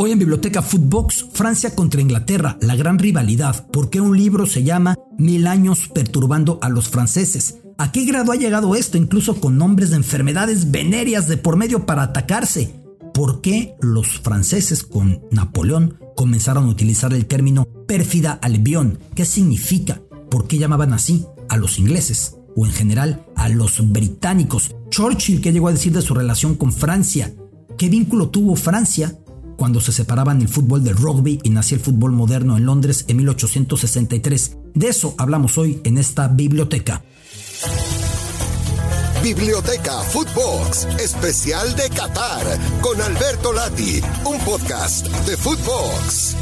Hoy en Biblioteca Footbox, Francia contra Inglaterra, la gran rivalidad. ¿Por qué un libro se llama Mil años perturbando a los franceses? ¿A qué grado ha llegado esto, incluso con nombres de enfermedades venéreas de por medio para atacarse? ¿Por qué los franceses con Napoleón comenzaron a utilizar el término pérfida albión? ¿Qué significa? ¿Por qué llamaban así a los ingleses? O en general a los británicos. Churchill, ¿qué llegó a decir de su relación con Francia? ¿Qué vínculo tuvo Francia cuando se separaban el fútbol del rugby y nació el fútbol moderno en Londres en 1863. De eso hablamos hoy en esta biblioteca. Biblioteca Footbox, especial de Qatar, con Alberto Lati, un podcast de Footbox.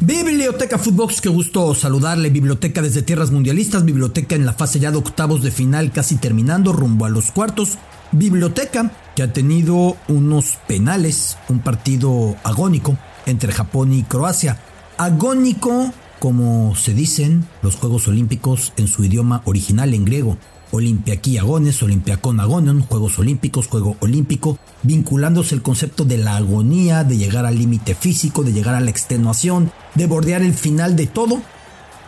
Biblioteca Footbox, qué gusto saludarle. Biblioteca desde tierras mundialistas, biblioteca en la fase ya de octavos de final, casi terminando, rumbo a los cuartos. Biblioteca que ha tenido unos penales, un partido agónico entre Japón y Croacia. Agónico, como se dicen los Juegos Olímpicos en su idioma original en griego. Olimpiaki agones, Olympiacon agonion, Juegos Olímpicos, Juego Olímpico, vinculándose el concepto de la agonía, de llegar al límite físico, de llegar a la extenuación, de bordear el final de todo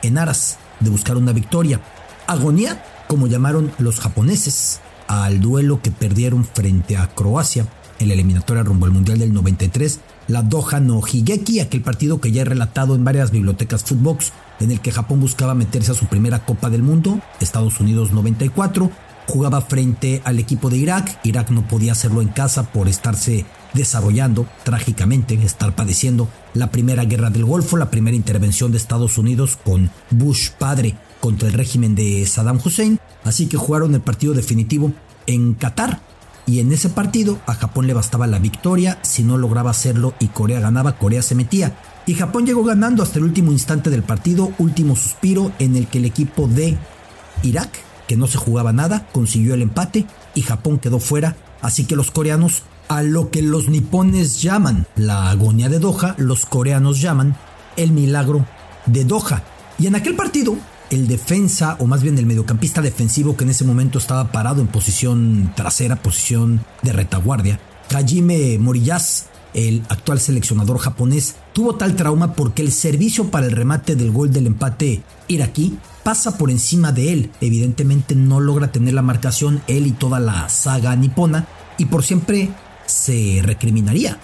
en aras de buscar una victoria. Agonía, como llamaron los japoneses, al duelo que perdieron frente a Croacia en la eliminatoria rumbo al Mundial del 93, la Doha no Higeki, aquel partido que ya he relatado en varias bibliotecas Footbox, en el que Japón buscaba meterse a su primera Copa del Mundo, Estados Unidos 94, jugaba frente al equipo de Irak, Irak no podía hacerlo en casa por estarse desarrollando trágicamente, estar padeciendo la primera guerra del Golfo, la primera intervención de Estados Unidos con Bush padre contra el régimen de Saddam Hussein, así que jugaron el partido definitivo en Qatar. Y en ese partido a Japón le bastaba la victoria, si no lograba hacerlo y Corea ganaba, Corea se metía. Y Japón llegó ganando hasta el último instante del partido, último suspiro en el que el equipo de Irak, que no se jugaba nada, consiguió el empate y Japón quedó fuera. Así que los coreanos, a lo que los nipones llaman la agonía de Doha, los coreanos llaman el milagro de Doha. Y en aquel partido, el defensa, o más bien el mediocampista defensivo que en ese momento estaba parado en posición trasera, posición de retaguardia, Kajime Moriyas, el actual seleccionador japonés, tuvo tal trauma porque el servicio para el remate del gol del empate iraquí pasa por encima de él. Evidentemente no logra tener la marcación él y toda la saga nipona y por siempre se recriminaría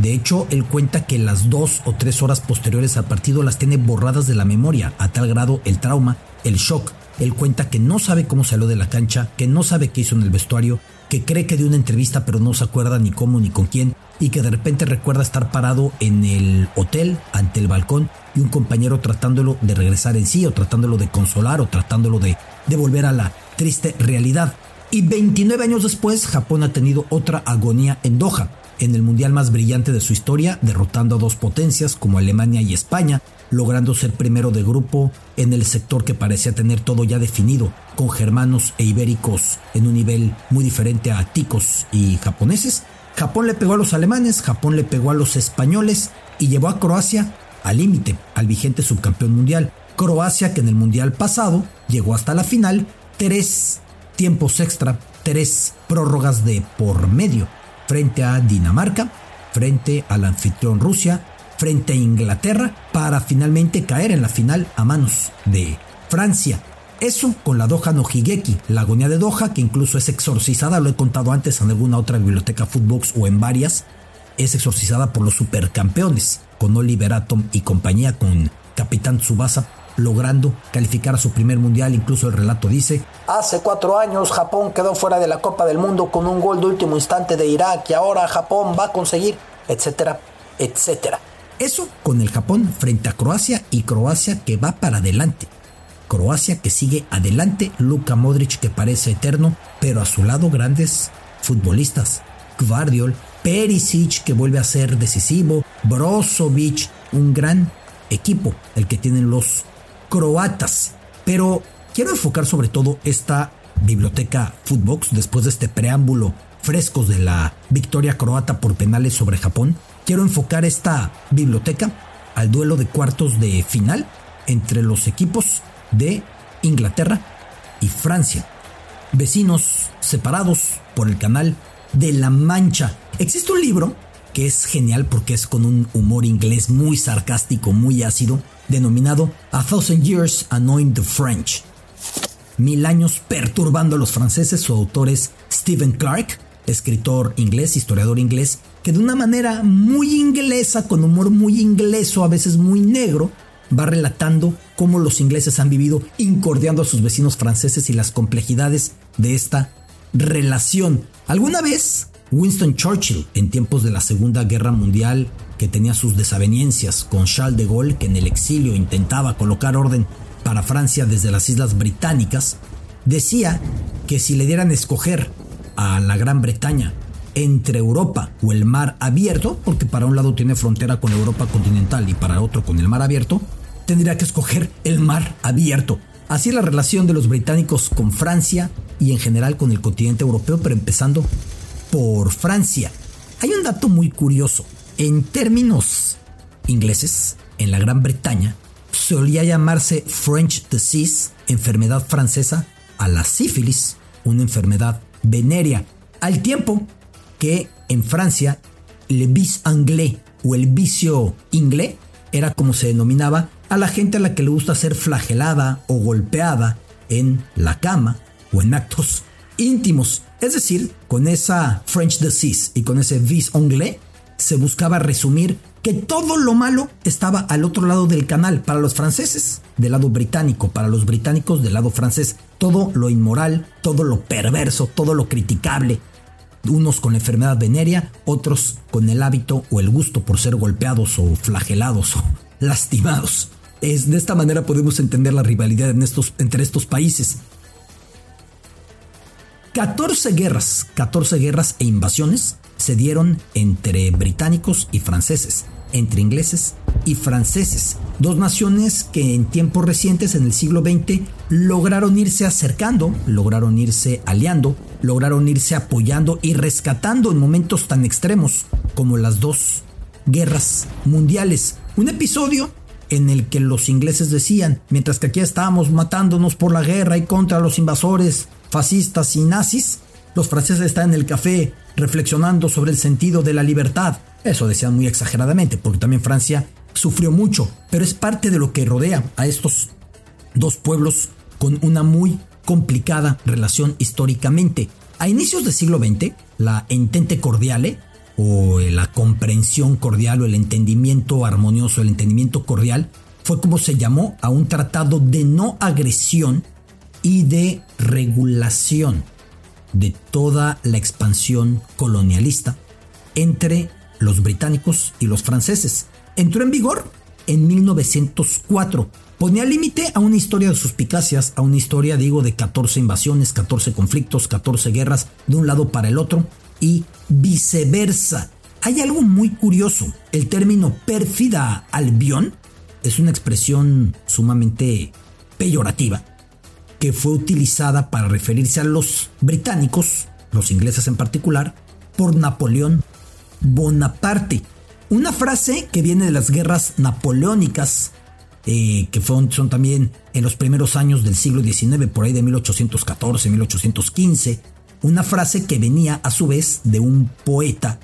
de hecho, él cuenta que las dos o tres horas posteriores al partido las tiene borradas de la memoria, a tal grado el trauma, el shock. Él cuenta que no sabe cómo salió de la cancha, que no sabe qué hizo en el vestuario, que cree que dio una entrevista pero no se acuerda ni cómo ni con quién, y que de repente recuerda estar parado en el hotel ante el balcón y un compañero tratándolo de regresar en sí o tratándolo de consolar o tratándolo de, de volver a la triste realidad. Y 29 años después, Japón ha tenido otra agonía en Doha en el mundial más brillante de su historia, derrotando a dos potencias como Alemania y España, logrando ser primero de grupo en el sector que parecía tener todo ya definido, con germanos e ibéricos en un nivel muy diferente a ticos y japoneses. Japón le pegó a los alemanes, Japón le pegó a los españoles y llevó a Croacia al límite, al vigente subcampeón mundial. Croacia que en el mundial pasado llegó hasta la final, tres tiempos extra, tres prórrogas de por medio frente a Dinamarca, frente al anfitrión Rusia, frente a Inglaterra, para finalmente caer en la final a manos de Francia. Eso con la Doha no Higeki, la agonía de Doha, que incluso es exorcizada, lo he contado antes en alguna otra biblioteca Footbox o en varias, es exorcizada por los supercampeones, con Oliver Atom y compañía, con Capitán Tsubasa logrando calificar a su primer mundial. Incluso el relato dice, hace cuatro años Japón quedó fuera de la Copa del Mundo con un gol de último instante de Irak y ahora Japón va a conseguir, etcétera, etcétera. Eso con el Japón frente a Croacia y Croacia que va para adelante. Croacia que sigue adelante, Luka Modric que parece eterno, pero a su lado grandes futbolistas. Guardiol, Perisic que vuelve a ser decisivo, Brozovic, un gran equipo el que tienen los croatas. Pero quiero enfocar sobre todo esta biblioteca Footbox después de este preámbulo frescos de la victoria croata por penales sobre Japón. Quiero enfocar esta biblioteca al duelo de cuartos de final entre los equipos de Inglaterra y Francia. Vecinos separados por el canal de la Mancha. Existe un libro que es genial porque es con un humor inglés muy sarcástico, muy ácido, denominado A Thousand Years Annoying the French. Mil años perturbando a los franceses, su autor es Stephen Clark, escritor inglés, historiador inglés, que de una manera muy inglesa, con humor muy ingleso, a veces muy negro, va relatando cómo los ingleses han vivido incordiando a sus vecinos franceses y las complejidades de esta relación. Alguna vez Winston Churchill, en tiempos de la Segunda Guerra Mundial, que tenía sus desavenencias con Charles de Gaulle, que en el exilio intentaba colocar orden para Francia desde las Islas Británicas, decía que si le dieran escoger a la Gran Bretaña entre Europa o el mar abierto, porque para un lado tiene frontera con Europa continental y para otro con el mar abierto, tendría que escoger el mar abierto. Así la relación de los británicos con Francia y en general con el continente europeo, pero empezando por Francia. Hay un dato muy curioso. En términos ingleses, en la Gran Bretaña, solía llamarse French disease, enfermedad francesa, a la sífilis, una enfermedad venérea, al tiempo que en Francia le vice anglais o el vicio inglés era como se denominaba a la gente a la que le gusta ser flagelada o golpeada en la cama o en actos íntimos. Es decir, con esa French disease y con ese vice anglais se buscaba resumir que todo lo malo estaba al otro lado del canal, para los franceses del lado británico, para los británicos del lado francés, todo lo inmoral, todo lo perverso, todo lo criticable, unos con la enfermedad venérea, otros con el hábito o el gusto por ser golpeados o flagelados o lastimados. Es, de esta manera podemos entender la rivalidad entre estos países. 14 guerras, 14 guerras e invasiones se dieron entre británicos y franceses, entre ingleses y franceses, dos naciones que en tiempos recientes, en el siglo XX, lograron irse acercando, lograron irse aliando, lograron irse apoyando y rescatando en momentos tan extremos como las dos guerras mundiales. Un episodio en el que los ingleses decían, mientras que aquí estábamos matándonos por la guerra y contra los invasores fascistas y nazis, los franceses están en el café reflexionando sobre el sentido de la libertad. Eso decían muy exageradamente, porque también Francia sufrió mucho, pero es parte de lo que rodea a estos dos pueblos con una muy complicada relación históricamente. A inicios del siglo XX, la entente cordiale, o la comprensión cordial, o el entendimiento armonioso, el entendimiento cordial, fue como se llamó a un tratado de no agresión y de regulación de toda la expansión colonialista entre los británicos y los franceses. Entró en vigor en 1904. Ponía límite a una historia de suspicacias, a una historia, digo, de 14 invasiones, 14 conflictos, 14 guerras de un lado para el otro y viceversa. Hay algo muy curioso. El término pérfida albión es una expresión sumamente peyorativa que fue utilizada para referirse a los británicos, los ingleses en particular, por Napoleón Bonaparte. Una frase que viene de las guerras napoleónicas, eh, que son, también en los primeros años del siglo XIX, por ahí de 1814, 1815. Una frase que venía a su vez de un poeta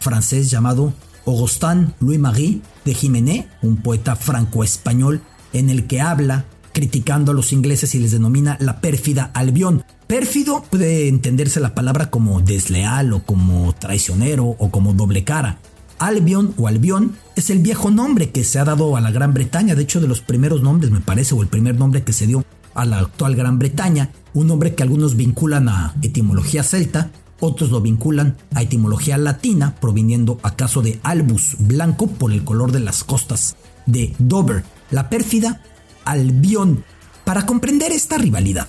francés llamado Augustin Louis-Marie de Jiménez, un poeta franco-español, en el que habla criticando a los ingleses y les denomina la pérfida Albión. Pérfido puede entenderse la palabra como desleal o como traicionero o como doble cara. Albion o Albión es el viejo nombre que se ha dado a la Gran Bretaña, de hecho de los primeros nombres me parece, o el primer nombre que se dio a la actual Gran Bretaña, un nombre que algunos vinculan a etimología celta, otros lo vinculan a etimología latina, proviniendo acaso de albus, blanco por el color de las costas de Dover. La pérfida Albión para comprender esta rivalidad.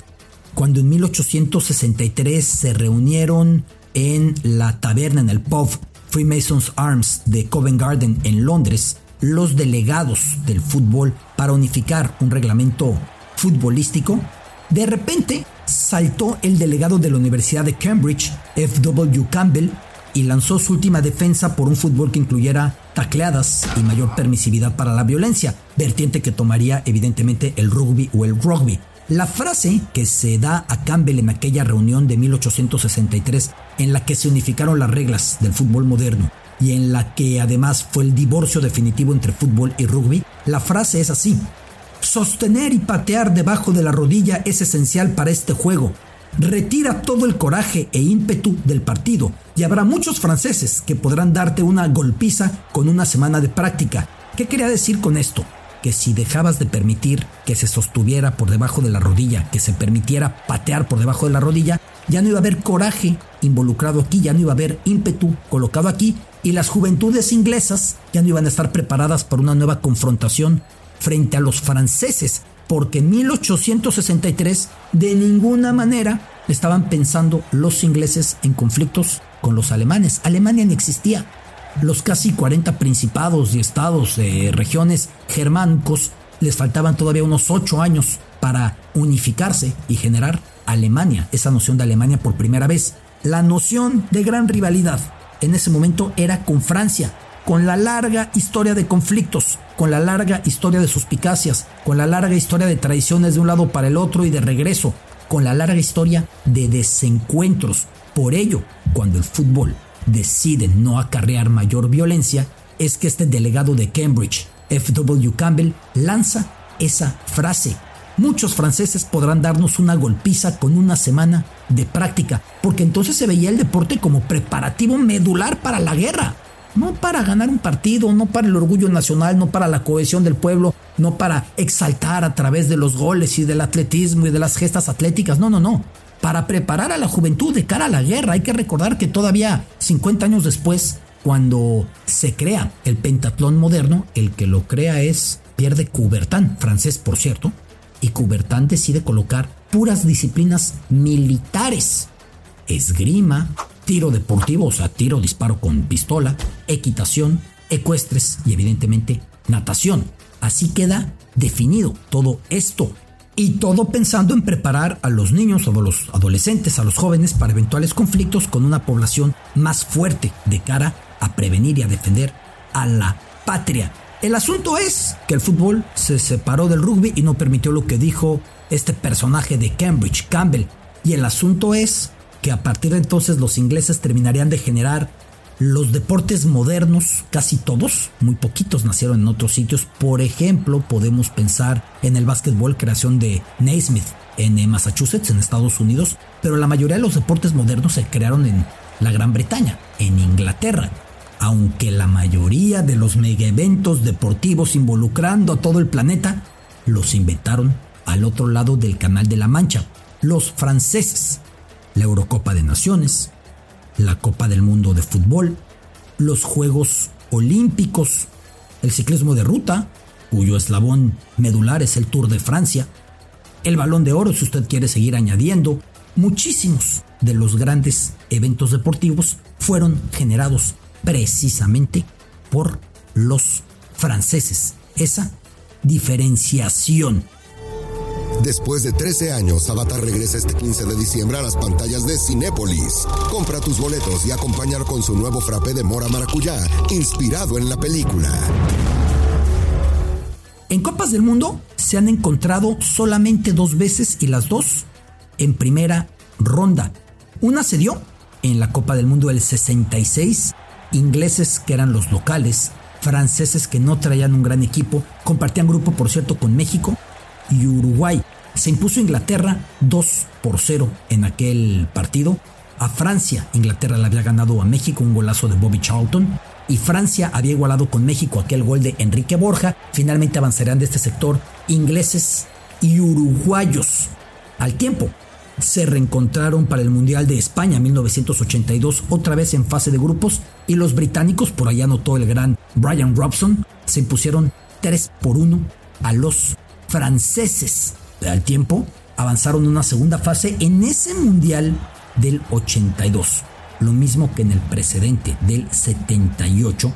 Cuando en 1863 se reunieron en la taberna, en el pub Freemasons Arms de Covent Garden en Londres, los delegados del fútbol para unificar un reglamento futbolístico, de repente saltó el delegado de la Universidad de Cambridge, F.W. Campbell, y lanzó su última defensa por un fútbol que incluyera tacleadas y mayor permisividad para la violencia, vertiente que tomaría evidentemente el rugby o el rugby. La frase que se da a Campbell en aquella reunión de 1863 en la que se unificaron las reglas del fútbol moderno y en la que además fue el divorcio definitivo entre fútbol y rugby, la frase es así. Sostener y patear debajo de la rodilla es esencial para este juego. Retira todo el coraje e ímpetu del partido y habrá muchos franceses que podrán darte una golpiza con una semana de práctica. ¿Qué quería decir con esto? Que si dejabas de permitir que se sostuviera por debajo de la rodilla, que se permitiera patear por debajo de la rodilla, ya no iba a haber coraje involucrado aquí, ya no iba a haber ímpetu colocado aquí y las juventudes inglesas ya no iban a estar preparadas para una nueva confrontación frente a los franceses, porque en 1863 de ninguna manera estaban pensando los ingleses en conflictos con los alemanes. Alemania no existía. Los casi 40 principados y estados de regiones germánicos les faltaban todavía unos 8 años para unificarse y generar Alemania, esa noción de Alemania por primera vez. La noción de gran rivalidad en ese momento era con Francia, con la larga historia de conflictos, con la larga historia de suspicacias, con la larga historia de traiciones de un lado para el otro y de regreso, con la larga historia de desencuentros. Por ello, cuando el fútbol decide no acarrear mayor violencia, es que este delegado de Cambridge, F.W. Campbell, lanza esa frase muchos franceses podrán darnos una golpiza con una semana de práctica, porque entonces se veía el deporte como preparativo medular para la guerra. No para ganar un partido, no para el orgullo nacional, no para la cohesión del pueblo, no para exaltar a través de los goles y del atletismo y de las gestas atléticas, no, no, no. Para preparar a la juventud de cara a la guerra. Hay que recordar que todavía 50 años después, cuando se crea el pentatlón moderno, el que lo crea es Pierre de Coubertin, francés por cierto, y Coubertin decide colocar puras disciplinas militares. Esgrima, tiro deportivo, o sea, tiro, disparo con pistola, equitación, ecuestres y evidentemente natación. Así queda definido todo esto. Y todo pensando en preparar a los niños, a los adolescentes, a los jóvenes para eventuales conflictos con una población más fuerte de cara a prevenir y a defender a la patria. El asunto es que el fútbol se separó del rugby y no permitió lo que dijo este personaje de Cambridge, Campbell. Y el asunto es que a partir de entonces los ingleses terminarían de generar los deportes modernos, casi todos, muy poquitos nacieron en otros sitios. Por ejemplo, podemos pensar en el básquetbol, creación de Naismith en Massachusetts, en Estados Unidos, pero la mayoría de los deportes modernos se crearon en la Gran Bretaña, en Inglaterra aunque la mayoría de los mega eventos deportivos involucrando a todo el planeta los inventaron al otro lado del Canal de la Mancha, los franceses. La Eurocopa de Naciones, la Copa del Mundo de Fútbol, los Juegos Olímpicos, el ciclismo de ruta, cuyo eslabón medular es el Tour de Francia, el Balón de Oro, si usted quiere seguir añadiendo, muchísimos de los grandes eventos deportivos fueron generados precisamente por los franceses. Esa diferenciación. Después de 13 años, Avatar regresa este 15 de diciembre a las pantallas de Cinépolis. Compra tus boletos y acompañar con su nuevo frappé de mora maracuyá, inspirado en la película. En Copas del Mundo se han encontrado solamente dos veces y las dos en primera ronda. Una se dio en la Copa del Mundo del 66 ingleses que eran los locales, franceses que no traían un gran equipo, compartían grupo por cierto con México y Uruguay. Se impuso Inglaterra 2 por 0 en aquel partido. A Francia, Inglaterra le había ganado a México un golazo de Bobby Charlton. Y Francia había igualado con México aquel gol de Enrique Borja. Finalmente avanzarán de este sector ingleses y uruguayos. Al tiempo, se reencontraron para el Mundial de España 1982, otra vez en fase de grupos, y los británicos, por allá anotó el gran Brian Robson, se impusieron 3 por 1 a los franceses. Al tiempo, avanzaron una segunda fase en ese Mundial del 82. Lo mismo que en el precedente del 78,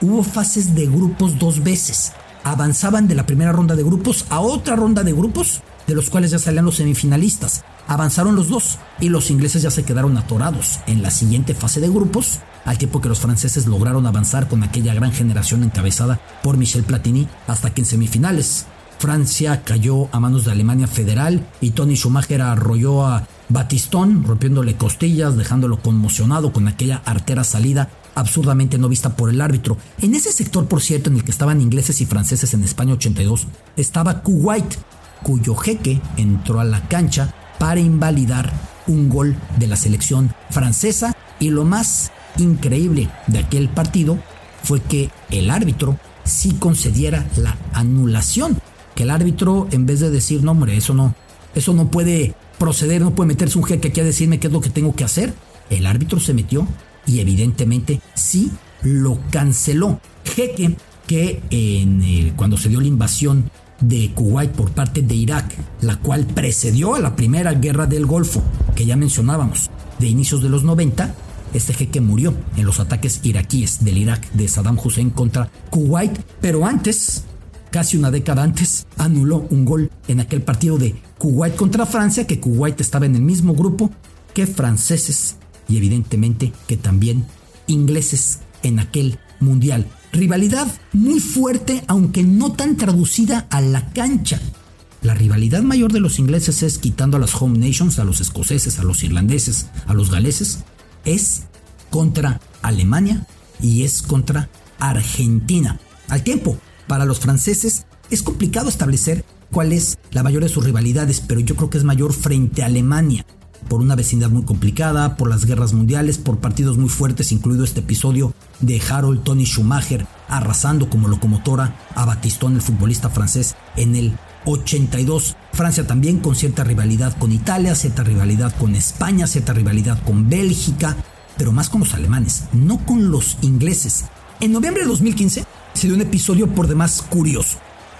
hubo fases de grupos dos veces. Avanzaban de la primera ronda de grupos a otra ronda de grupos, de los cuales ya salían los semifinalistas. Avanzaron los dos y los ingleses ya se quedaron atorados en la siguiente fase de grupos, al tiempo que los franceses lograron avanzar con aquella gran generación encabezada por Michel Platini hasta que en semifinales Francia cayó a manos de Alemania Federal y Tony Schumacher arrolló a Batistón, rompiéndole costillas, dejándolo conmocionado con aquella artera salida absurdamente no vista por el árbitro. En ese sector, por cierto, en el que estaban ingleses y franceses en España 82, estaba Kuwait, cuyo jeque entró a la cancha para invalidar un gol de la selección francesa y lo más increíble de aquel partido fue que el árbitro sí concediera la anulación, el árbitro en vez de decir, no hombre, eso no, eso no puede proceder, no puede meterse un jeque aquí a decirme qué es lo que tengo que hacer, el árbitro se metió y evidentemente sí lo canceló. Jeque que cuando se dio la invasión de Kuwait por parte de Irak, la cual precedió a la primera guerra del Golfo, que ya mencionábamos, de inicios de los 90, este jeque murió en los ataques iraquíes del Irak de Saddam Hussein contra Kuwait, pero antes, casi una década antes, anuló un gol en aquel partido de Kuwait contra Francia, que Kuwait estaba en el mismo grupo que franceses y evidentemente que también ingleses en aquel mundial. Rivalidad muy fuerte, aunque no tan traducida a la cancha. La rivalidad mayor de los ingleses es, quitando a las home nations, a los escoceses, a los irlandeses, a los galeses, es contra Alemania y es contra Argentina. Al tiempo, para los franceses es complicado establecer cuál es la mayor de sus rivalidades, pero yo creo que es mayor frente a Alemania por una vecindad muy complicada, por las guerras mundiales, por partidos muy fuertes, incluido este episodio de Harold Tony Schumacher arrasando como locomotora a Batistón, el futbolista francés, en el 82. Francia también con cierta rivalidad con Italia, cierta rivalidad con España, cierta rivalidad con Bélgica, pero más con los alemanes, no con los ingleses. En noviembre de 2015 se dio un episodio por demás curioso,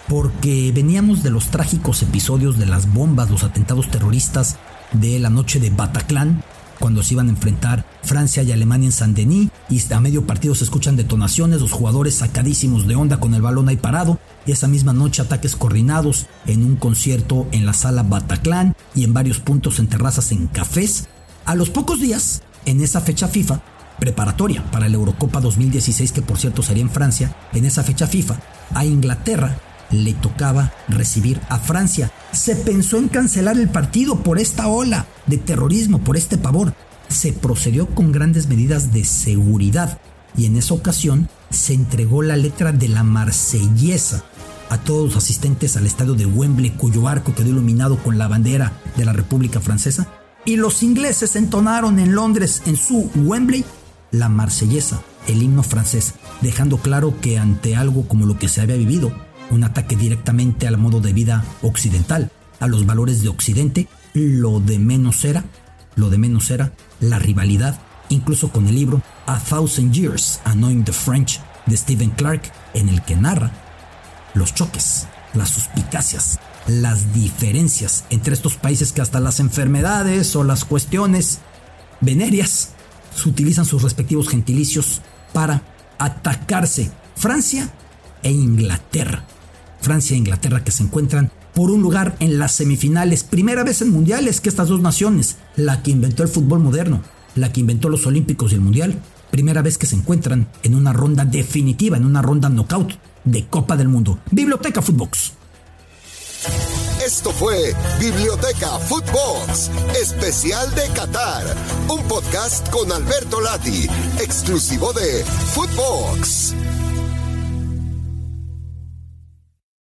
porque veníamos de los trágicos episodios de las bombas, los atentados terroristas de la noche de Bataclan, cuando se iban a enfrentar Francia y Alemania en Saint-Denis, y a medio partido se escuchan detonaciones, los jugadores sacadísimos de onda con el balón ahí parado, y esa misma noche ataques coordinados en un concierto en la sala Bataclan y en varios puntos en terrazas en cafés. A los pocos días, en esa fecha FIFA, preparatoria para la Eurocopa 2016, que por cierto sería en Francia, en esa fecha FIFA, a Inglaterra le tocaba recibir a Francia. Se pensó en cancelar el partido por esta ola de terrorismo, por este pavor. Se procedió con grandes medidas de seguridad y en esa ocasión se entregó la letra de la marsellesa a todos los asistentes al estadio de Wembley cuyo arco quedó iluminado con la bandera de la República Francesa y los ingleses entonaron en Londres en su Wembley la marsellesa, el himno francés, dejando claro que ante algo como lo que se había vivido, un ataque directamente al modo de vida occidental, a los valores de Occidente, lo de menos era, lo de menos era la rivalidad, incluso con el libro A Thousand Years Annoying the French de Stephen Clark, en el que narra los choques, las suspicacias, las diferencias entre estos países que hasta las enfermedades o las cuestiones venéreas utilizan sus respectivos gentilicios para atacarse. Francia e Inglaterra. Francia e Inglaterra que se encuentran por un lugar en las semifinales. Primera vez en mundiales que estas dos naciones, la que inventó el fútbol moderno, la que inventó los Olímpicos y el Mundial, primera vez que se encuentran en una ronda definitiva, en una ronda knockout de Copa del Mundo. Biblioteca Footbox. Esto fue Biblioteca Footbox, especial de Qatar, un podcast con Alberto Lati, exclusivo de Footbox.